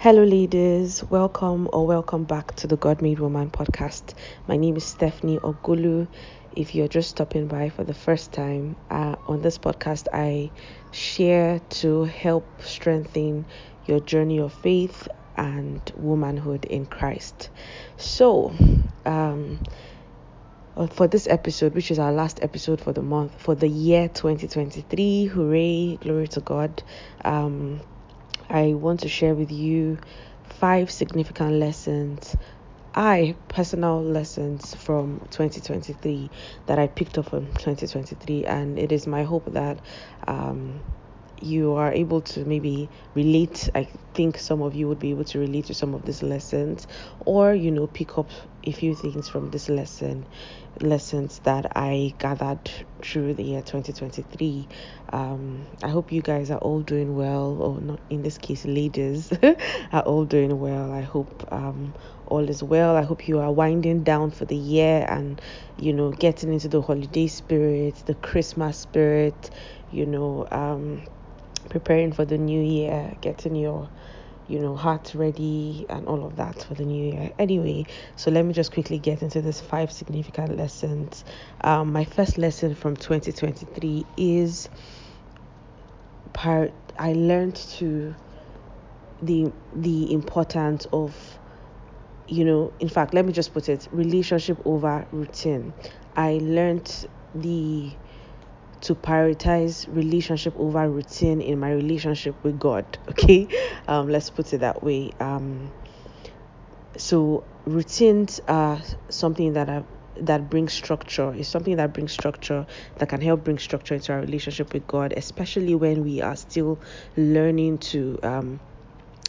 Hello, leaders. Welcome or welcome back to the God Made Woman podcast. My name is Stephanie Ogulu. If you're just stopping by for the first time, uh, on this podcast, I share to help strengthen your journey of faith and womanhood in Christ. So, um, uh, for this episode, which is our last episode for the month, for the year 2023, hooray, glory to God. Um, I want to share with you five significant lessons I personal lessons from 2023 that I picked up from 2023, and it is my hope that um, you are able to maybe relate. I think some of you would be able to relate to some of these lessons, or you know, pick up a few things from this lesson lessons that I gathered through the year 2023. Um, I hope you guys are all doing well, or not in this case, ladies are all doing well. I hope um, all is well. I hope you are winding down for the year and you know getting into the holiday spirit, the Christmas spirit, you know, um, preparing for the new year, getting your you know, heart ready and all of that for the new year. Anyway, so let me just quickly get into this five significant lessons. Um, my first lesson from 2023 is part I learned to the the importance of you know in fact let me just put it relationship over routine i learned the to prioritize relationship over routine in my relationship with God. Okay, um, let's put it that way. Um, so routines are something that are that brings structure is something that brings structure that can help bring structure into our relationship with God, especially when we are still learning to um,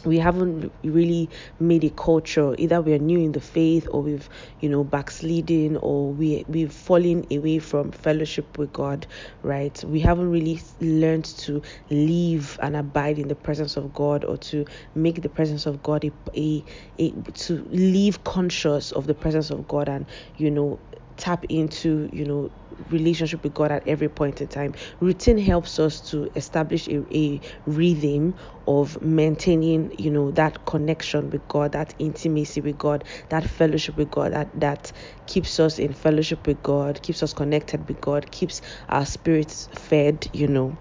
we haven't really made a culture. Either we're new in the faith or we've you know backsliding or we we've fallen away from fellowship with god right? We haven't really learned to live and abide in the presence of god or to make the presence of god a, a, a to live conscious of the presence of god and you know tap into you know relationship with god at every point in time. Routine helps us to establish a, a rhythm of maintaining you know that connection with god that intimacy with god that fellowship with god that that keeps us in fellowship with god keeps us connected with god keeps our spirits fed you know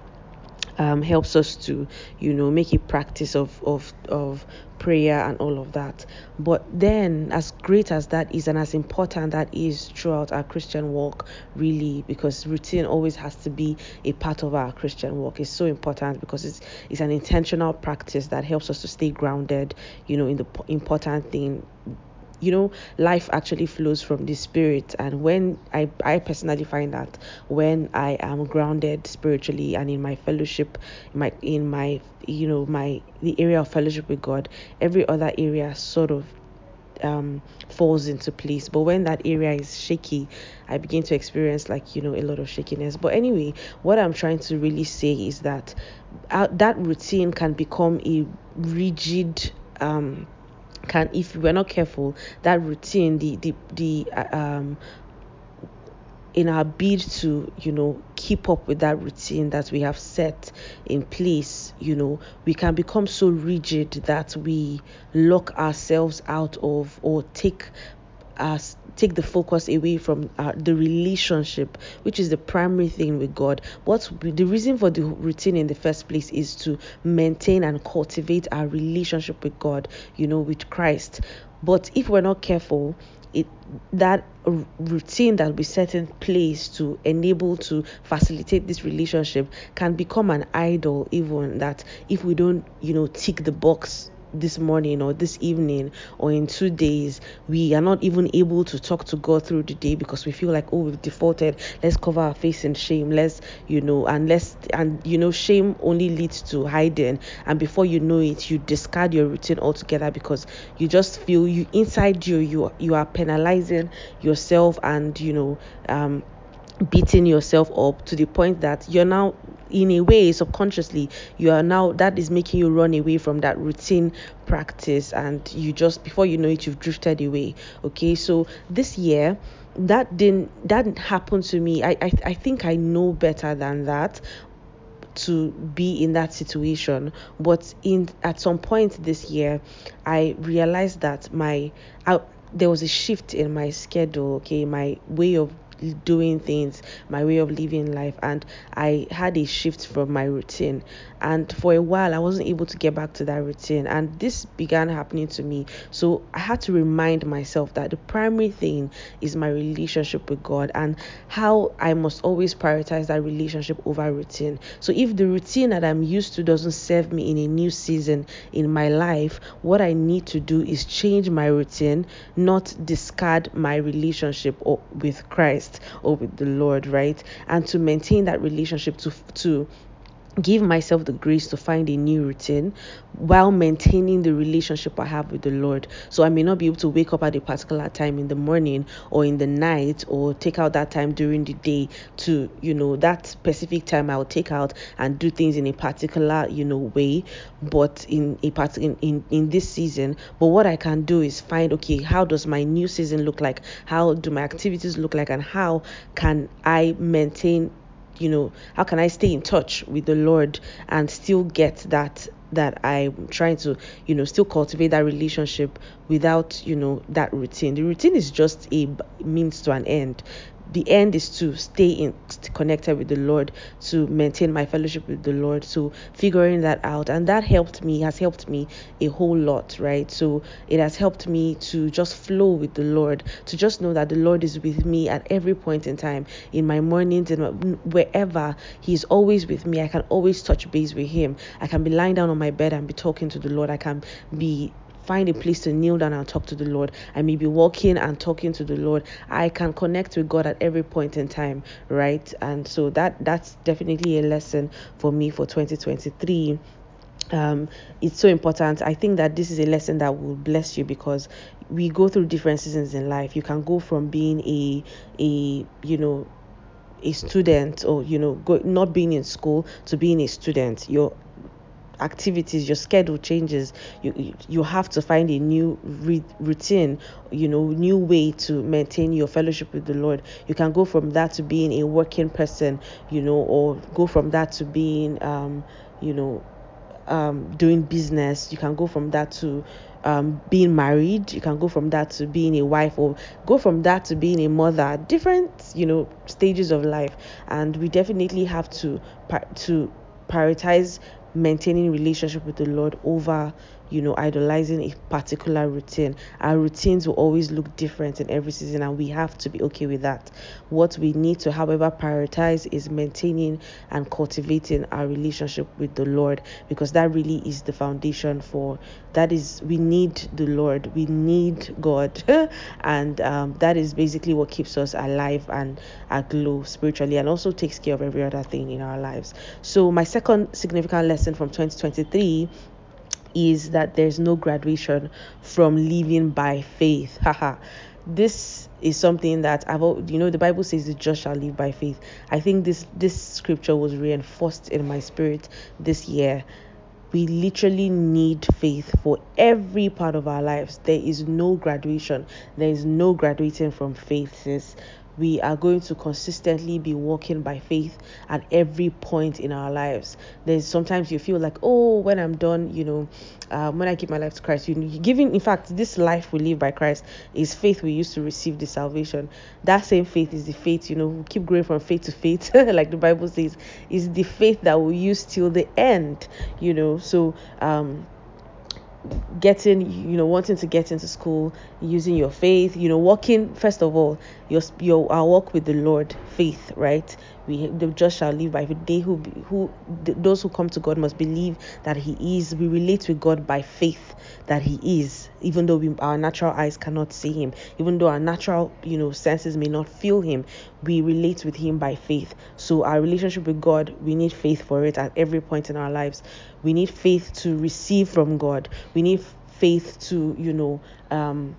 um, helps us to you know make a practice of of of prayer and all of that. But then as great as that is and as important that is throughout our christian walk really because routine always has to be a part of our christian walk it's so important because it's it's an intentional practice that helps us to stay grounded you know in the important thing you know life actually flows from the spirit and when i i personally find that when i am grounded spiritually and in my fellowship in my in my you know my the area of fellowship with god every other area sort of um, falls into place. But when that area is shaky, I begin to experience like you know a lot of shakiness. But anyway, what I'm trying to really say is that uh, that routine can become a rigid um, can if we're not careful that routine the the the uh, um in our bid to you know keep up with that routine that we have set in place you know we can become so rigid that we lock ourselves out of or take us take the focus away from uh, the relationship which is the primary thing with god. What's the reason for the routine in the first place is to maintain and cultivate our relationship with god you know with christ. But if we're not careful it that routine that we set in place to enable to facilitate this relationship can become an idol even that if we don't you know tick the box this morning or this evening or in two days we are not even able to talk to god through the day because we feel like oh we've defaulted. Let's cover our face in shame. Let's you know and and you know shame only leads to hiding. And before you know it you discard your routine altogether because you just feel you inside you you you are penalizing yourself and you know um beating yourself up to the point that you're now in a way subconsciously you are now that is making you run away from that routine practice and you just before you know it you've drifted away okay so this year that didn't that happened to me I, I i think i know better than that to be in that situation. But in at some point this year, I realized that my I, there was a shift in my schedule, okay, my way of doing things, my way of living life, and I had a shift from my routine. And for a while, I wasn't able to get back to that routine, and this began happening to me. So I had to remind myself that the primary thing is my relationship with God and how I must always prioritize that relationship over routine. So if the routine that I'm used to doesn't serve me in a new season in my life, what I need to do is change my routine, not discard my relationship with Christ or with the Lord, right? And to maintain that relationship to to give myself the grace to find a new routine while maintaining the relationship I have with the Lord. So I may not be able to wake up at a particular time in the morning or in the night or take out that time during the day to, you know, that specific time I'll take out and do things in a particular, you know, way, but in a part in, in, in this season. But what I can do is find okay, how does my new season look like? How do my activities look like and how can I maintain you know how can i stay in touch with the lord and still get that that i'm trying to you know still cultivate that relationship without you know that routine? The routine is just a means to an end the end is to stay in connected with the Lord, to maintain my fellowship with the Lord, so figuring that out, and that helped me has helped me a whole lot, right? So it has helped me to just flow with the Lord, to just know that the Lord is with me at every point in time, in my mornings and wherever He's always with me. I can always touch base with Him. I can be lying down on my bed and be talking to the Lord. I can be find a place to kneel down and talk to the Lord. I may be walking and talking to the Lord. I can connect with God at every point in time, right? And so that that's definitely a lesson for me for 2023 um, it's so important. I think that this is a lesson that will bless you because we go through different seasons in life. You can go from being a a you know a student or you know go, not being in school to being a student. You're activities your schedule changes you you have to find a new re- routine you know new way to maintain your fellowship with the lord. You can go from that to being a working person you know or go from that to being um you know um, doing business. You can go from that to um, being married. You can go from that to being a wife or go from that to being a mother. Different you know stages of life. And we definitely have to to prioritize maintaining relationship with the Lord over, you know, idolizing a particular routine. Our routines will always look different in every season, and we have to be okay with that. What we need to, however, prioritize is maintaining and cultivating our relationship with the Lord because that really is the foundation for that is we need the Lord, we need God, and um, that is basically what keeps us alive and aglow spiritually, and also takes care of every other thing in our lives. So my second significant lesson from 2023 is that there's no graduation from living by faith. Haha. this is something that I've you know the Bible says the just shall live by faith. I think this this scripture was reinforced in my spirit this year. We literally need faith for every part of our lives. There is no graduation. There is no graduating from faith, sis we are going to consistently be walking by faith at every point in our lives. There's sometimes you feel like, oh, when I'm done, you know, um, when I give my life to Christ, you giving, in fact, this life we live by Christ is faith we use to receive the salvation. That same faith is the faith, you know, we keep growing from faith to faith, like the Bible says, is the faith that we use till the end, you know. So, um, getting you know wanting to get into school using your faith you know walking first of all your your our walk with the lord faith right we the just shall live by faith. They who who those who come to god must believe that he is. We relate with god by faith that he is even though we, our natural eyes cannot see him. Even though our natural you know senses may not feel him we relate with him by faith. So our relationship with god we need faith for it at every point in our lives. We need faith to receive from god. We need faith to you know um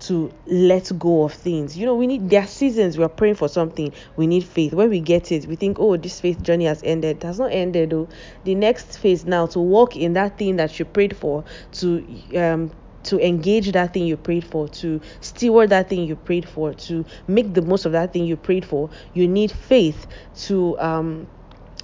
to let go of things. You know, we need there are seasons we are praying for something. We need faith. When we get it, we think, oh, this faith journey has ended. It has not ended though. The next phase now to walk in that thing that you prayed for, to um to engage that thing you prayed for, to steward that thing you prayed for, to make the most of that thing you prayed for, you need faith to um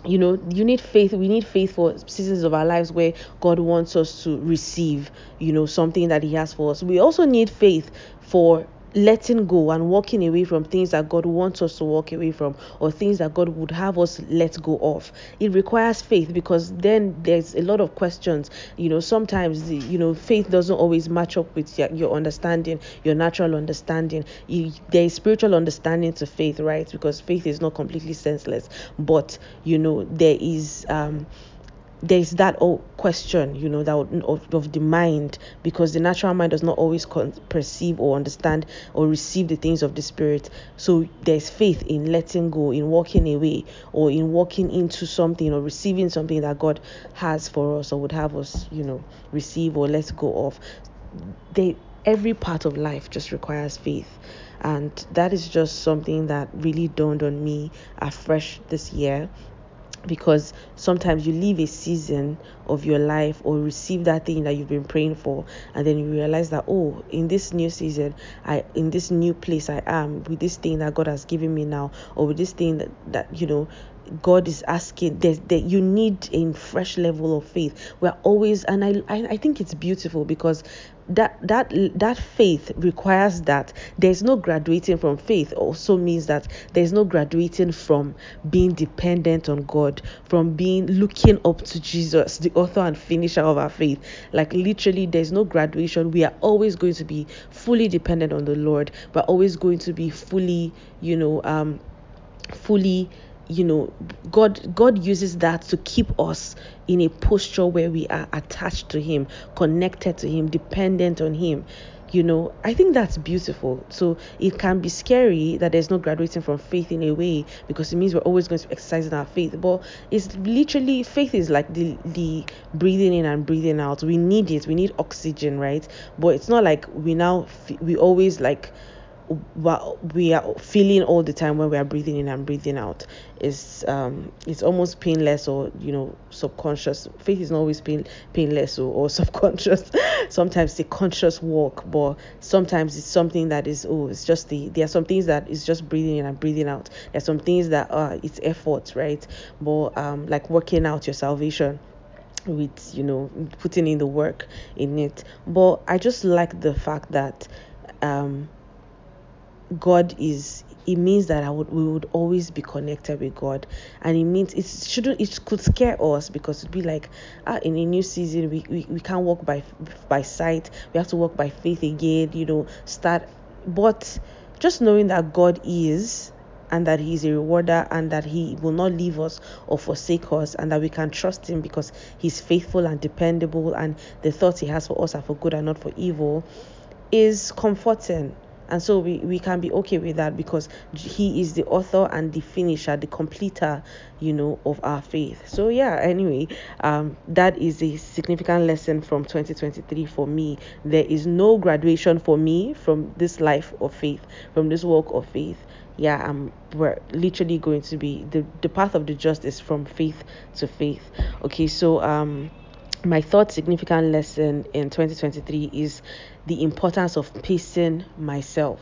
you know you need faith we need faith for seasons of our lives where god wants us to receive you know something that he has for us. We also need faith for letting go and walking away from things that God wants us to walk away from or things that God would have us let go of. It requires faith because then there's a lot of questions. You know, sometimes you know faith doesn't always match up with your, your understanding, your natural understanding. You, there is spiritual understanding to faith, right? Because faith is not completely senseless, but you know there is um there's that old question, you know, that of, of the mind, because the natural mind does not always con- perceive or understand or receive the things of the spirit. So there's faith in letting go, in walking away, or in walking into something or receiving something that God has for us or would have us, you know, receive or let go of. They every part of life just requires faith. And that is just something that really dawned on me afresh this year because sometimes you leave a season of your life or receive that thing that you've been praying for and then you realize that oh in this new season i in this new place i am with this thing that god has given me now or with this thing that, that you know God is asking that, that you need a fresh level of faith. We're always, and I, I, I think it's beautiful because that that that faith requires that there's no graduating from faith also means that there's no graduating from being dependent on god from being looking up to jesus the author and finisher of our faith. Like literally there's no graduation. We are always going to be fully dependent on the lord. We're always going to be fully you know um fully you know god god uses that to keep us in a posture where we are attached to him connected to him dependent on him. You know i think that's beautiful. So it can be scary that there's no graduating from faith in a way because it means we're always going to be exercising our faith. But it's literally faith is like the the breathing in and breathing out. We need it. We need oxygen right? But it's not like we now we always like what we are feeling all the time when we are breathing in and breathing out. Is um it's almost painless or you know subconscious. Faith is not always pain, painless or, or subconscious. Sometimes the conscious walk but sometimes it's something that is oh it's just the there are some things that is just breathing in and breathing out. There's some things that are it's effort right? But um like working out your salvation with you know putting in the work in it. But i just like the fact that um God is it means that I would we would always be connected with God. And it means it shouldn't it could scare us because it'd be like ah in a new season we, we, we can't walk by by sight. We have to walk by faith again you know start but just knowing that God is and that he is a rewarder and that he will not leave us or forsake us and that we can trust him because he's faithful and dependable and the thoughts he has for us are for good and not for evil is comforting and so we, we can be okay with that because he is the author and the finisher the completer you know of our faith. So yeah anyway um that is a significant lesson from 2023 for me. There is no graduation for me from this life of faith from this walk of faith. Yeah um we're literally going to be the the path of the just is from faith to faith. Okay so um my third significant lesson in 2023 is the importance of pacing myself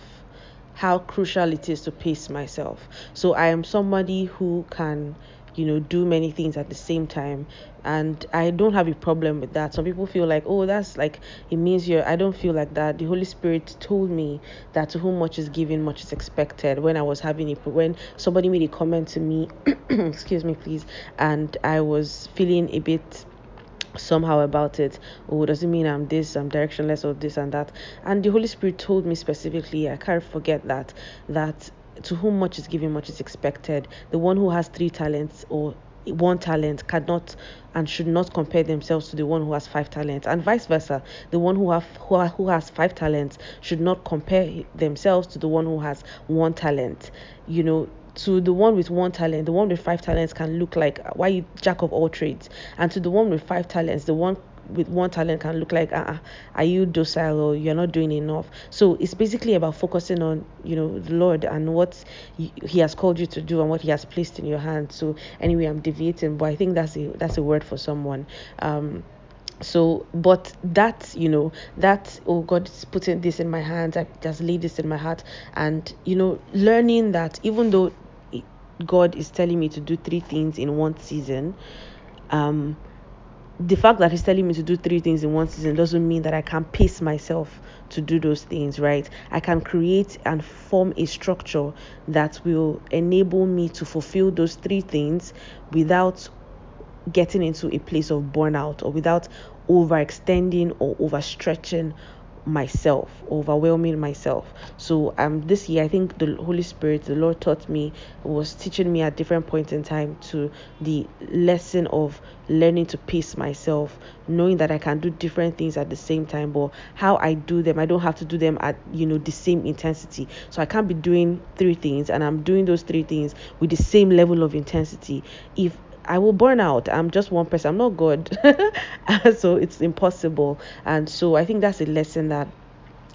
how crucial it is to pace myself. So i am somebody who can you know do many things at the same time and i don't have a problem with that. Some people feel like oh that's like it means you're i don't feel like that. The holy spirit told me that to whom much is given much is expected. When i was having it when somebody made a comment to me excuse me please and i was feeling a bit somehow about it. Oh doesn't mean i'm this i'm directionless or this and that. And the holy spirit told me specifically i can't forget that that to whom much is given much is expected. The one who has three talents or one talent cannot and should not compare themselves to the one who has five talents. And vice versa the one who have who, who has five talents should not compare themselves to the one who has one talent. You know to the one with one talent, the one with five talents can look like why you jack of all trades, and to the one with five talents, the one with one talent can look like uh, are you docile or you're not doing enough? So it's basically about focusing on you know the lord and what he has called you to do and what he has placed in your hands so anyway i'm deviating but i think that's a that's a word for someone. Um so but that you know that oh god is putting this in my hands. I just laid this in my heart. And you know learning that even though God is telling me to do three things in one season, um, the fact that He's telling me to do three things in one season doesn't mean that I can pace myself to do those things, right? I can create and form a structure that will enable me to fulfill those three things without getting into a place of burnout or without overextending or overstretching myself, overwhelming myself. So um this year I think the Holy Spirit, the Lord taught me was teaching me at different points in time to the lesson of learning to pace myself, knowing that I can do different things at the same time, but how I do them, I don't have to do them at you know the same intensity. So I can't be doing three things and I'm doing those three things with the same level of intensity. If I will burn out. I'm just one person. I'm not God. so it's impossible. And so I think that's a lesson that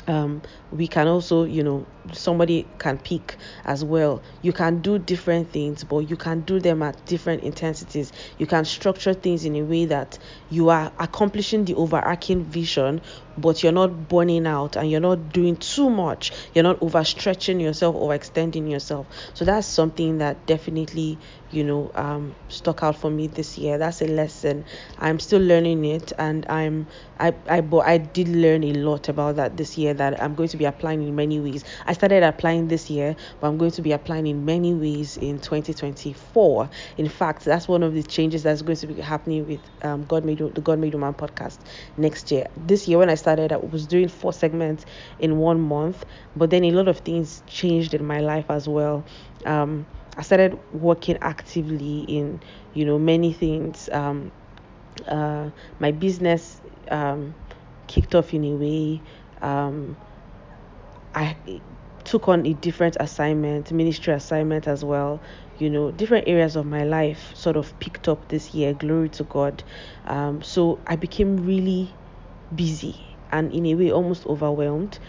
um, we can also, you know, somebody can pick as well. You can do different things, but you can do them at different intensities. You can structure things in a way that you are accomplishing the overarching vision, but you're not burning out and you're not doing too much. You're not overstretching yourself or extending yourself. So that's something that definitely, you know, um, stuck out for me this year. That's a lesson. I'm still learning it, and I'm, I, I, but I did learn a lot about that this year that I'm going to be applying in many ways. I started applying this year, but I'm going to be applying in many ways in 2024. In fact, that's one of the changes that's going to be happening with um, God Made the God Made Woman podcast next year. This year, when I started, I was doing four segments in one month, but then a lot of things changed in my life as well. Um, I started working actively in you know many things. Um, uh, my business um, kicked off in a way. Um, I took on a different assignment, ministry assignment as well. You know, different areas of my life sort of picked up this year. Glory to God. Um, so I became really busy and in a way almost overwhelmed.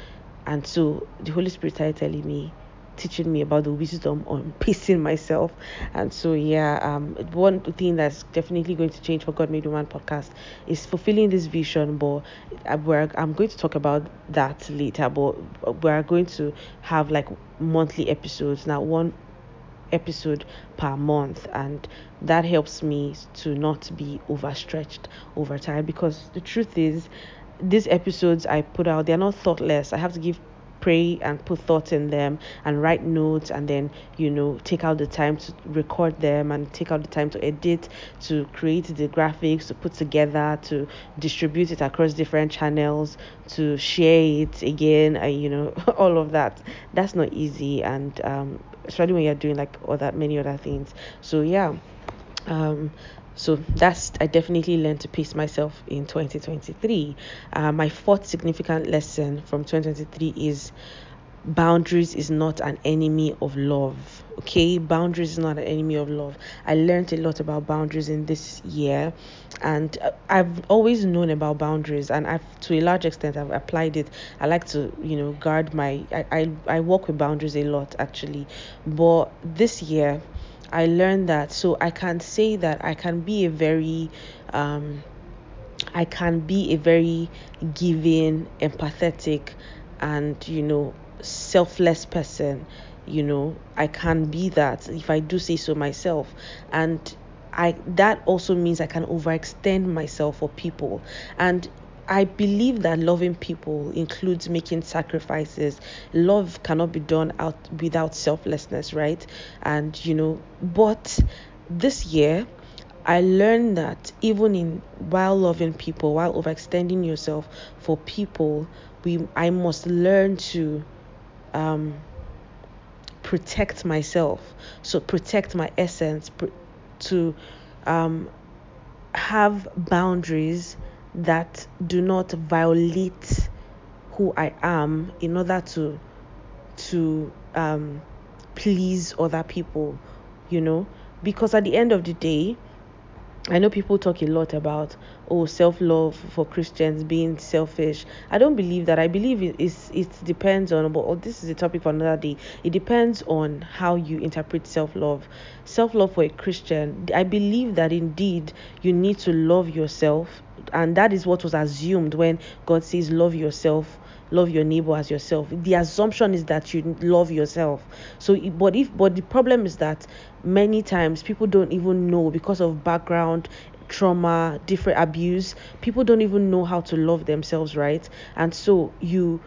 And so the Holy Spirit started telling me, teaching me about the wisdom on pacing myself. And so, yeah, um, one thing that's definitely going to change for God Made Woman podcast is fulfilling this vision. But uh, I'm going to talk about that later. But we're going to have like monthly episodes now. One episode per month and that helps me to not be overstretched over time because the truth is these episodes I put out they're not thoughtless I have to give pray and put thoughts in them and write notes and then you know take out the time to record them and take out the time to edit to create the graphics to put together to distribute it across different channels to share it again and you know all of that. That's not easy and um, especially when you're doing like all that many other things. So yeah um so that's i definitely learned to pace myself in 2023 uh, my fourth significant lesson from 2023 is boundaries is not an enemy of love okay? Boundaries is not an enemy of love. I learned a lot about boundaries in this year and i've always known about boundaries and i've to a large extent i've applied it. I like to you know guard my i i, I work with boundaries a lot actually. But this year I learned that. So I can say that I can be a very, um, I can be a very giving, empathetic, and you know, selfless person. You know, I can be that if I do say so myself, and I that also means I can overextend myself for people, and I believe that loving people includes making sacrifices. Love cannot be done out without selflessness, right? And you know, but this year I learned that even in while loving people, while overextending yourself for people, we I must learn to um, protect myself. So protect my essence, pr- to um, have boundaries that do not violate who I am in order to to um, please other people, you know, because at the end of the day, I know people talk a lot about oh self love for Christians being selfish. I don't believe that. I believe it is it depends on but oh, this is a topic for another day. It depends on how you interpret self love. Self love for a Christian, I believe that indeed you need to love yourself and that is what was assumed when God says, Love yourself love your neighbor as yourself. The assumption is that you love yourself. So but if but the problem is that many times people don't even know because of background trauma different abuse people don't even know how to love themselves right? And so you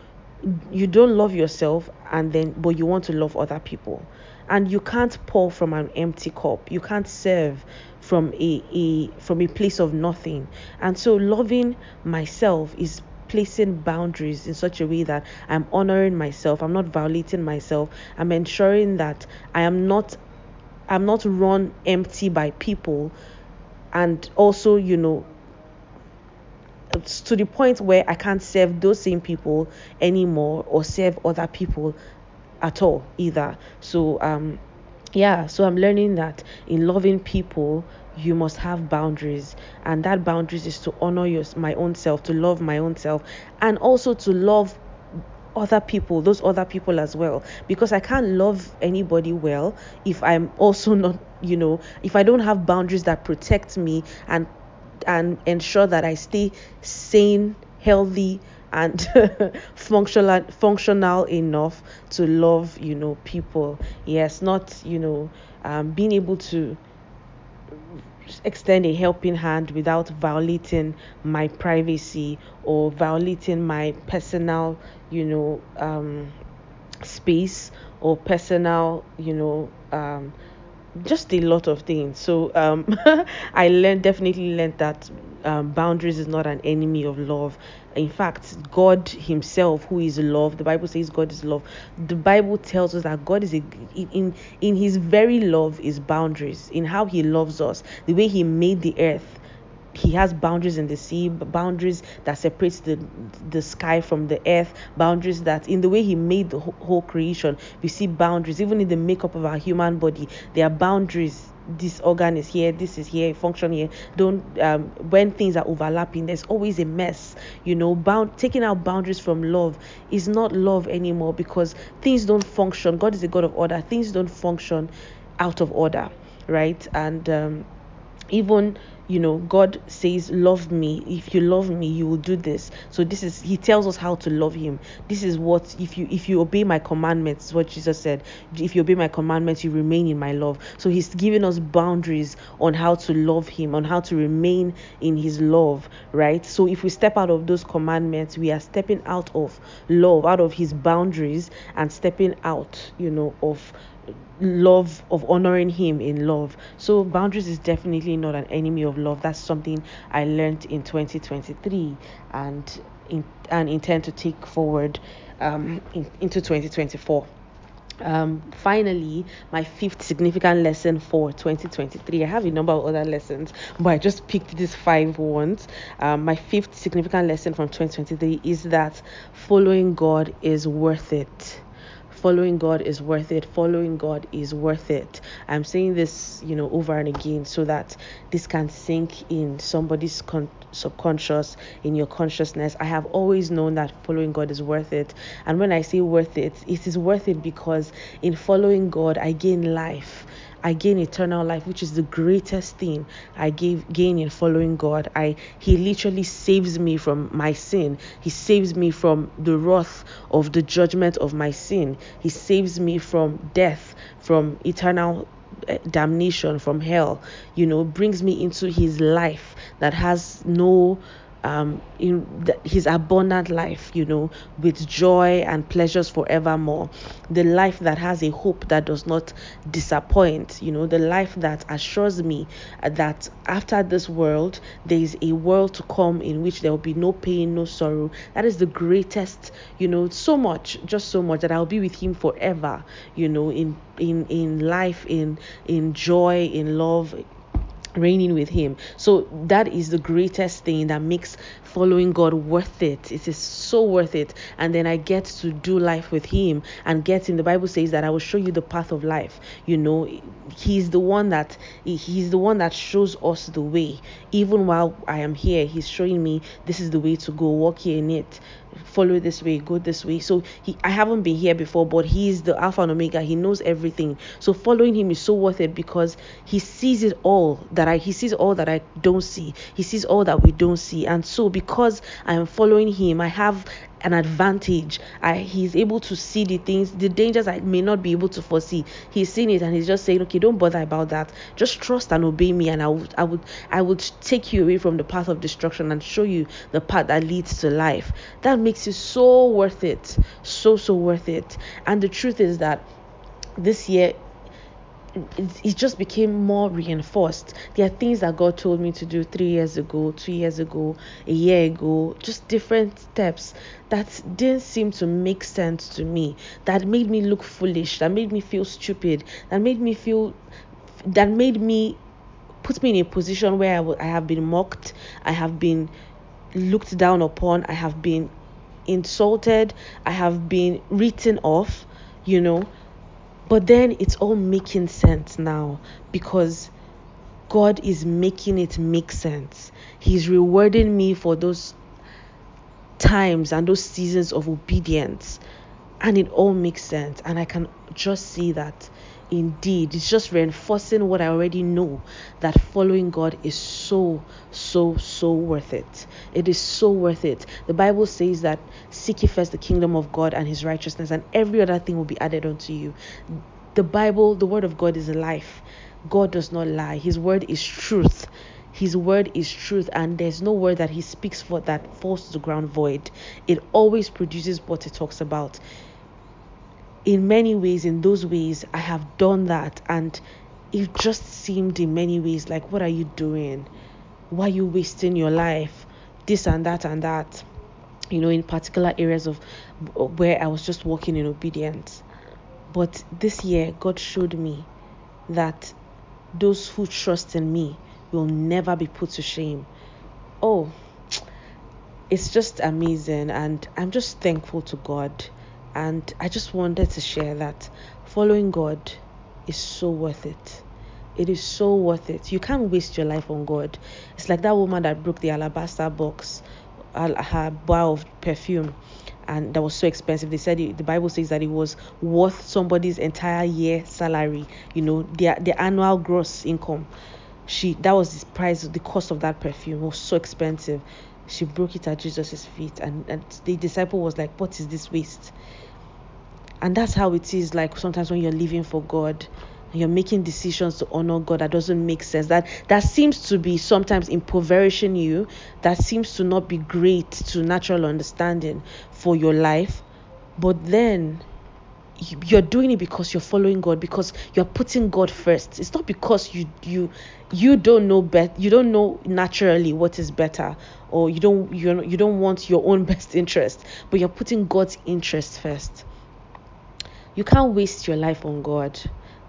you don't love yourself and then but you want to love other people. And you can't pour from an empty cup. You can't serve from a, a from a place of nothing and so loving myself is placing boundaries in such a way that I'm honoring myself, I'm not violating myself, I'm ensuring that I am not I'm not run empty by people and also, you know, to the point where I can't serve those same people anymore or serve other people at all either. So um yeah, so I'm learning that in loving people you must have boundaries. And that boundaries is to honor your my own self to love my own self and also to love other people those other people as well. Because i can't love anybody well if i'm also not you know if i don't have boundaries that protect me and and ensure that i stay sane healthy and functional functional enough to love you know people. Yes not you know um, being able to extend a helping hand without violating my privacy or violating my personal, you know, um, space or personal, you know, um, just a lot of things. So um, I learned definitely learned that um, boundaries is not an enemy of love. In fact, God Himself, who is love, the Bible says God is love. The Bible tells us that God is a, in in His very love is boundaries in how He loves us, the way He made the earth he has boundaries in the sea boundaries that separates the the sky from the earth boundaries that in the way he made the whole creation we see boundaries. Even in the makeup of our human body there are boundaries. This organ is here this is here function here. Don't um, when things are overlapping there's always a mess you know. Bound taking out boundaries from love is not love anymore because things don't function. God is a god of order. Things don't function out of order right? And um, even you know god says love me. If you love me you will do this. So this is he tells us how to love him. This is what if you if you obey my commandments what jesus said. If you obey my commandments you remain in my love. So he's giving us boundaries on how to love him on how to remain in his love right? So if we step out of those commandments we are stepping out of love out of his boundaries and stepping out you know of love of honoring him in love so boundaries is definitely not an enemy of love that's something i learned in 2023 and in, and intend to take forward um, in, into 2024 um, finally, my fifth significant lesson for 2023. I have a number of other lessons, but I just picked these five ones. Um, my fifth significant lesson from 2023 is that following God is worth it following God is worth it. Following God is worth it. I'm saying this, you know, over and again so that this can sink in somebody's con- subconscious, in your consciousness. I have always known that following God is worth it. And when I say worth it, it is worth it because in following God, I gain life. I gain eternal life, which is the greatest thing I gave gain in following God. I He literally saves me from my sin. He saves me from the wrath of the judgment of my sin. He saves me from death, from eternal eh, damnation, from hell. You know, brings me into His life that has no um, in the, his abundant life, you know, with joy and pleasures forevermore. The life that has a hope that does not disappoint, you know, the life that assures me that after this world, there is a world to come in which there will be no pain, no sorrow. That is the greatest, you know, so much, just so much that I'll be with him forever, you know, in in in life, in in joy, in love, reigning with him. So that is the greatest thing that makes following god worth it. It is so worth it. And then i get to do life with him. And get him the bible says that i will show you the path of life. You know he's the one that he's the one that shows us the way. Even while i am here he's showing me this is the way to go. Walk in it follow this way go this way so he i haven't been here before but he is the alpha and omega he knows everything so following him is so worth it because he sees it all that I he sees all that I don't see. He sees all that we don't see. And so because I am following him, I have an advantage. I, he's able to see the things, the dangers I may not be able to foresee. He's seen it and he's just saying, okay, don't bother about that. Just trust and obey me, and I would, I would, I would take you away from the path of destruction and show you the path that leads to life. That makes it so worth it, so so worth it. And the truth is that this year it, just became more reinforced. There are things that God told me to do three years ago, two years ago, a year ago, just different steps that didn't seem to make sense to me, that made me look foolish, that made me feel stupid, that made me feel, that made me put me in a position where I, w- I have been mocked, I have been looked down upon, I have been insulted, I have been written off, you know but then it's all making sense now because God is making it make sense. He's rewarding me for those times and those seasons of obedience. And it all makes sense. And I can just see that indeed it's just reinforcing what I already know that following God is so, so, so worth it. It is so worth it. The Bible says that seek ye first the kingdom of God and his righteousness, and every other thing will be added unto you. The Bible, the word of God is life. God does not lie, his word is truth. His word is truth, and there's no word that he speaks for that falls to the ground void. It always produces what it talks about in many ways, in those ways, I have done that, and it just seemed in many ways like, what are you doing? Why are you wasting your life? This and that and that. You know, in particular areas of where I was just walking in obedience. But this year, God showed me that those who trust in me will never be put to shame. Oh, it's just amazing, and I'm just thankful to God and I just wanted to share that following God is so worth it. It is so worth it. You can't waste your life on God. It's like that woman that broke the alabaster box, her bar of perfume, and that was so expensive. They said it, the Bible says that it was worth somebody's entire year salary. You know, their their annual gross income. She that was the price, the cost of that perfume was so expensive. She broke it at Jesus' feet, and, and the disciple was like, "What is this waste?" And that's how it is like sometimes when you're living for god you're making decisions to honor god that doesn't make sense. That that seems to be sometimes impoverishing you. That seems to not be great to natural understanding for your life. But then you're doing it because you're following God because you're putting God first. It's not because you you you don't know bet you don't know naturally what is better or you don't you you don't want your own best interest, but you're putting God's interest first you can't waste your life on God.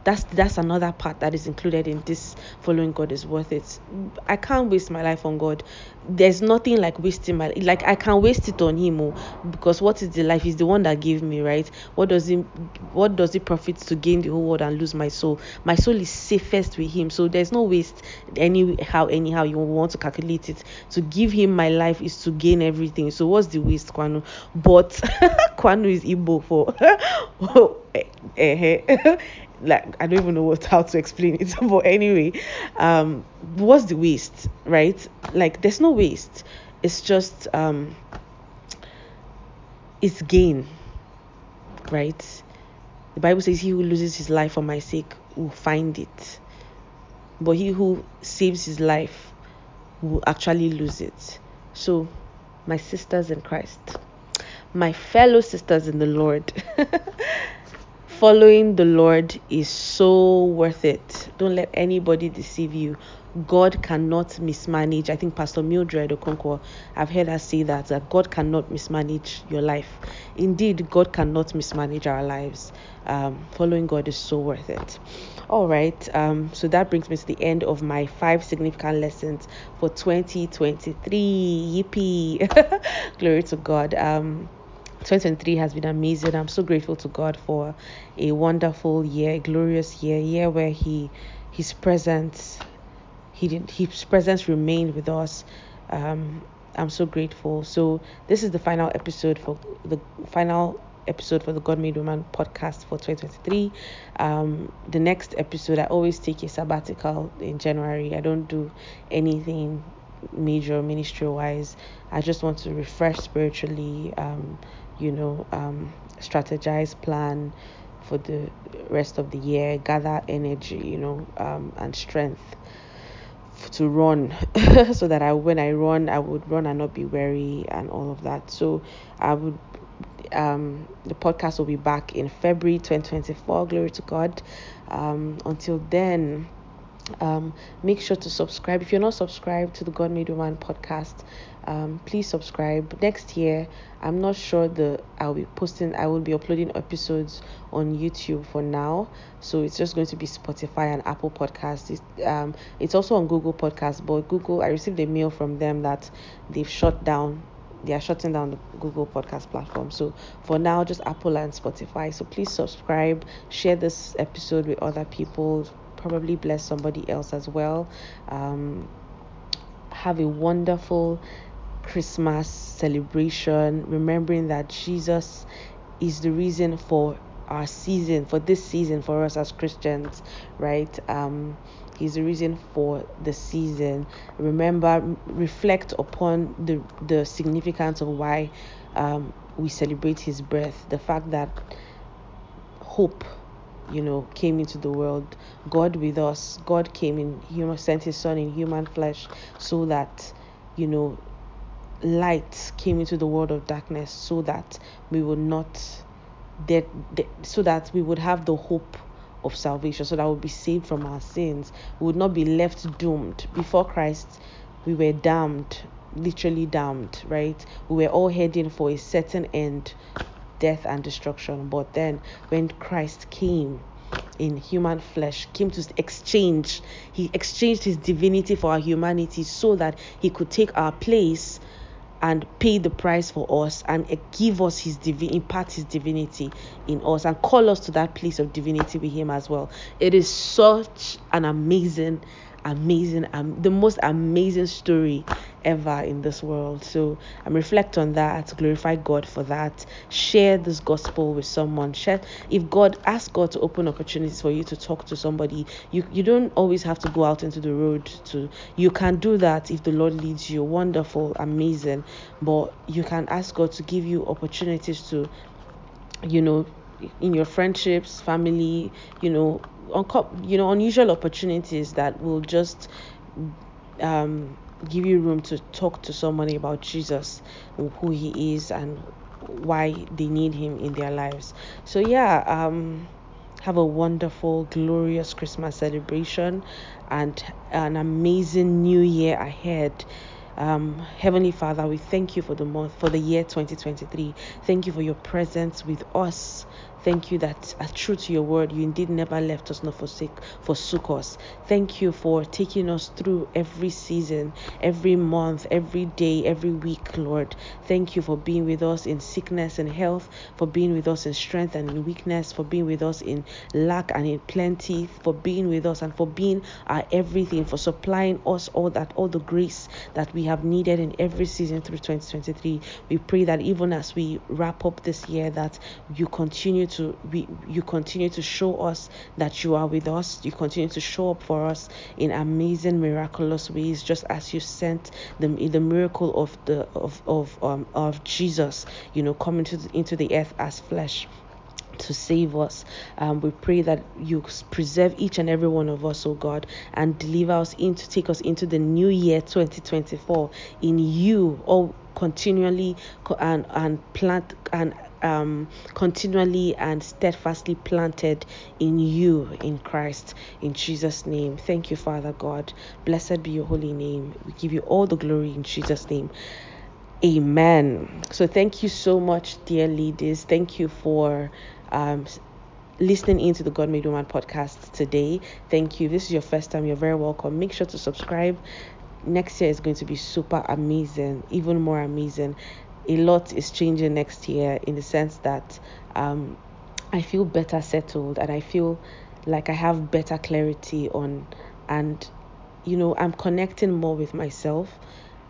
That's that's another part that is included in this following God is worth it. I can't waste my life on God. There's nothing like wasting my like I can waste it on him oh, because what is the life? is the one that gave me, right? What does it what does it profit to gain the whole world and lose my soul? My soul is safest with him. So there's no waste anyhow, anyhow you want to calculate it. To give him my life is to gain everything. So what's the waste, Kwanu? But Kwanu is Igbo for eh, eh, like I don't even know what how to explain it. but anyway, um, what's the waste, right? Like there's no waste. It's just um, it's gain, right? The Bible says, "He who loses his life for my sake will find it, but he who saves his life will actually lose it." So, my sisters in Christ, my fellow sisters in the Lord. following the Lord is so worth it. Don't let anybody deceive you. God cannot mismanage. I think Pastor Mildred Okonkwo, I've heard her say that, that God cannot mismanage your life. Indeed, God cannot mismanage our lives. Um, following God is so worth it. All right. Um, so that brings me to the end of my five significant lessons for 2023. Yippee! Glory to God. Um, 2023 has been amazing. I'm so grateful to God for a wonderful year, a glorious year, year where He His presence He did His presence remained with us. Um, I'm so grateful. So this is the final episode for the final episode for the God Made Woman podcast for 2023. Um, the next episode, I always take a sabbatical in January. I don't do anything major ministry wise. I just want to refresh spiritually, um, you know, um, strategize, plan for the rest of the year, gather energy, you know, um, and strength to run so that I when I run I would run and not be weary and all of that. So I would um the podcast will be back in February 2024. Glory to God. Um until then um, make sure to subscribe. If you're not subscribed to the god made woman podcast um, please subscribe. Next year i'm not sure the i'll be posting i will be uploading episodes on youtube for now. So it's just going to be spotify and apple podcast it's, um, it's also on google podcast but google i received a mail from them that they've shut down they are shutting down the Google podcast platform. So for now, just Apple and Spotify. So please subscribe, share this episode with other people, probably bless somebody else as well. Um, have a wonderful Christmas celebration, remembering that Jesus is the reason for our season, for this season, for us as Christians, right? Um, he's the reason for the season. Remember, reflect upon the the significance of why um, we celebrate his birth. The fact that hope you know, came into the world. God with us. God came in human, sent His Son in human flesh, so that, you know, light came into the world of darkness, so that we would not, that, so that we would have the hope of salvation, so that we would be saved from our sins. We would not be left doomed. Before Christ, we were damned, literally damned, right? We were all heading for a certain end death and destruction. But then when Christ came in human flesh, came to exchange, he exchanged his divinity for our humanity so that he could take our place and pay the price for us and give us his divi- impart his divinity in us and call us to that place of divinity with him as well. It is such an amazing amazing um, the most amazing story ever in this world. So I'm reflect on that glorify god for that. Share this gospel with someone. Share if god ask god to open opportunities for you to talk to somebody. You you don't always have to go out into the road to you can do that if the lord leads you. Wonderful amazing. But you can ask god to give you opportunities to you know in your friendships family you know you know unusual opportunities that will just um, give you room to talk to somebody about Jesus, who he is, and why they need him in their lives. So yeah, um, have a wonderful, glorious Christmas celebration and an amazing new year ahead. Um, Heavenly Father, we thank you for the month, for the year 2023. Thank you for your presence with us. Thank you that, as true to your word, you indeed never left us nor forsake, forsook us. Thank you for taking us through every season, every month, every day, every week, Lord. Thank you for being with us in sickness and health, for being with us in strength and in weakness, for being with us in lack and in plenty, for being with us and for being our everything, for supplying us all that, all the grace that we have needed in every season through 2023. We pray that even as we wrap up this year, that you continue to we, you continue to show us that you are with us. You continue to show up for us in amazing, miraculous ways, just as you sent the the miracle of the of of um of Jesus, you know, coming to the, into the earth as flesh to save us. Um, we pray that you preserve each and every one of us, oh God, and deliver us into take us into the new year 2024 in you, all continually and and plant and um, continually and steadfastly planted in you in Christ in Jesus name thank you Father God blessed be your holy name we give you all the glory in Jesus name amen so thank you so much dear leaders thank you for um, listening into the God Made Woman podcast today. Thank you. If this is your first time, you're very welcome. Make sure to subscribe. Next year is going to be super amazing, even more amazing. A lot is changing next year in the sense that um, I feel better settled and I feel like I have better clarity on, and you know, I'm connecting more with myself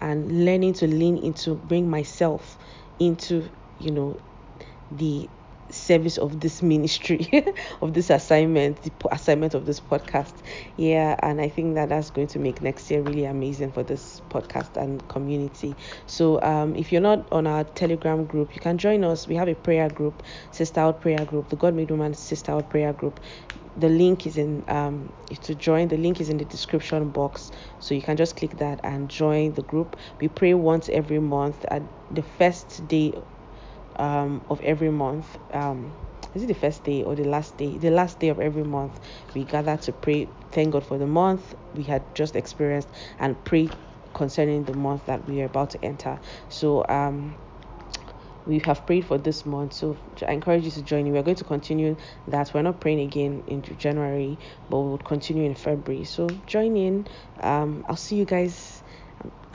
and learning to lean into bring myself into, you know, the service of this ministry of this assignment the assignment of this podcast. Yeah and i think that that's going to make next year really amazing for this podcast and community. So um, if you're not on our telegram group you can join us. We have a prayer group sisterhood prayer group the god made woman sisterhood prayer group. The link is in um, to join the link is in the description box. So you can just click that and join the group. We pray once every month at the first day um, of every month um, is it the first day or the last day the last day of every month we gather to pray thank god for the month we had just experienced and pray concerning the month that we are about to enter so um we have prayed for this month. So I encourage you to join in. We're going to continue that. We're not praying again in January, but we will continue in February. So join in. Um, I'll see you guys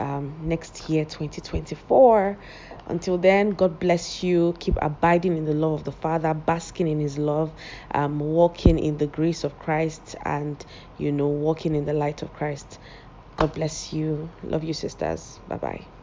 um, next year, 2024. Until then, God bless you. Keep abiding in the love of the Father, basking in His love, um, walking in the grace of Christ, and you know, walking in the light of Christ. God bless you. Love you, sisters. Bye bye.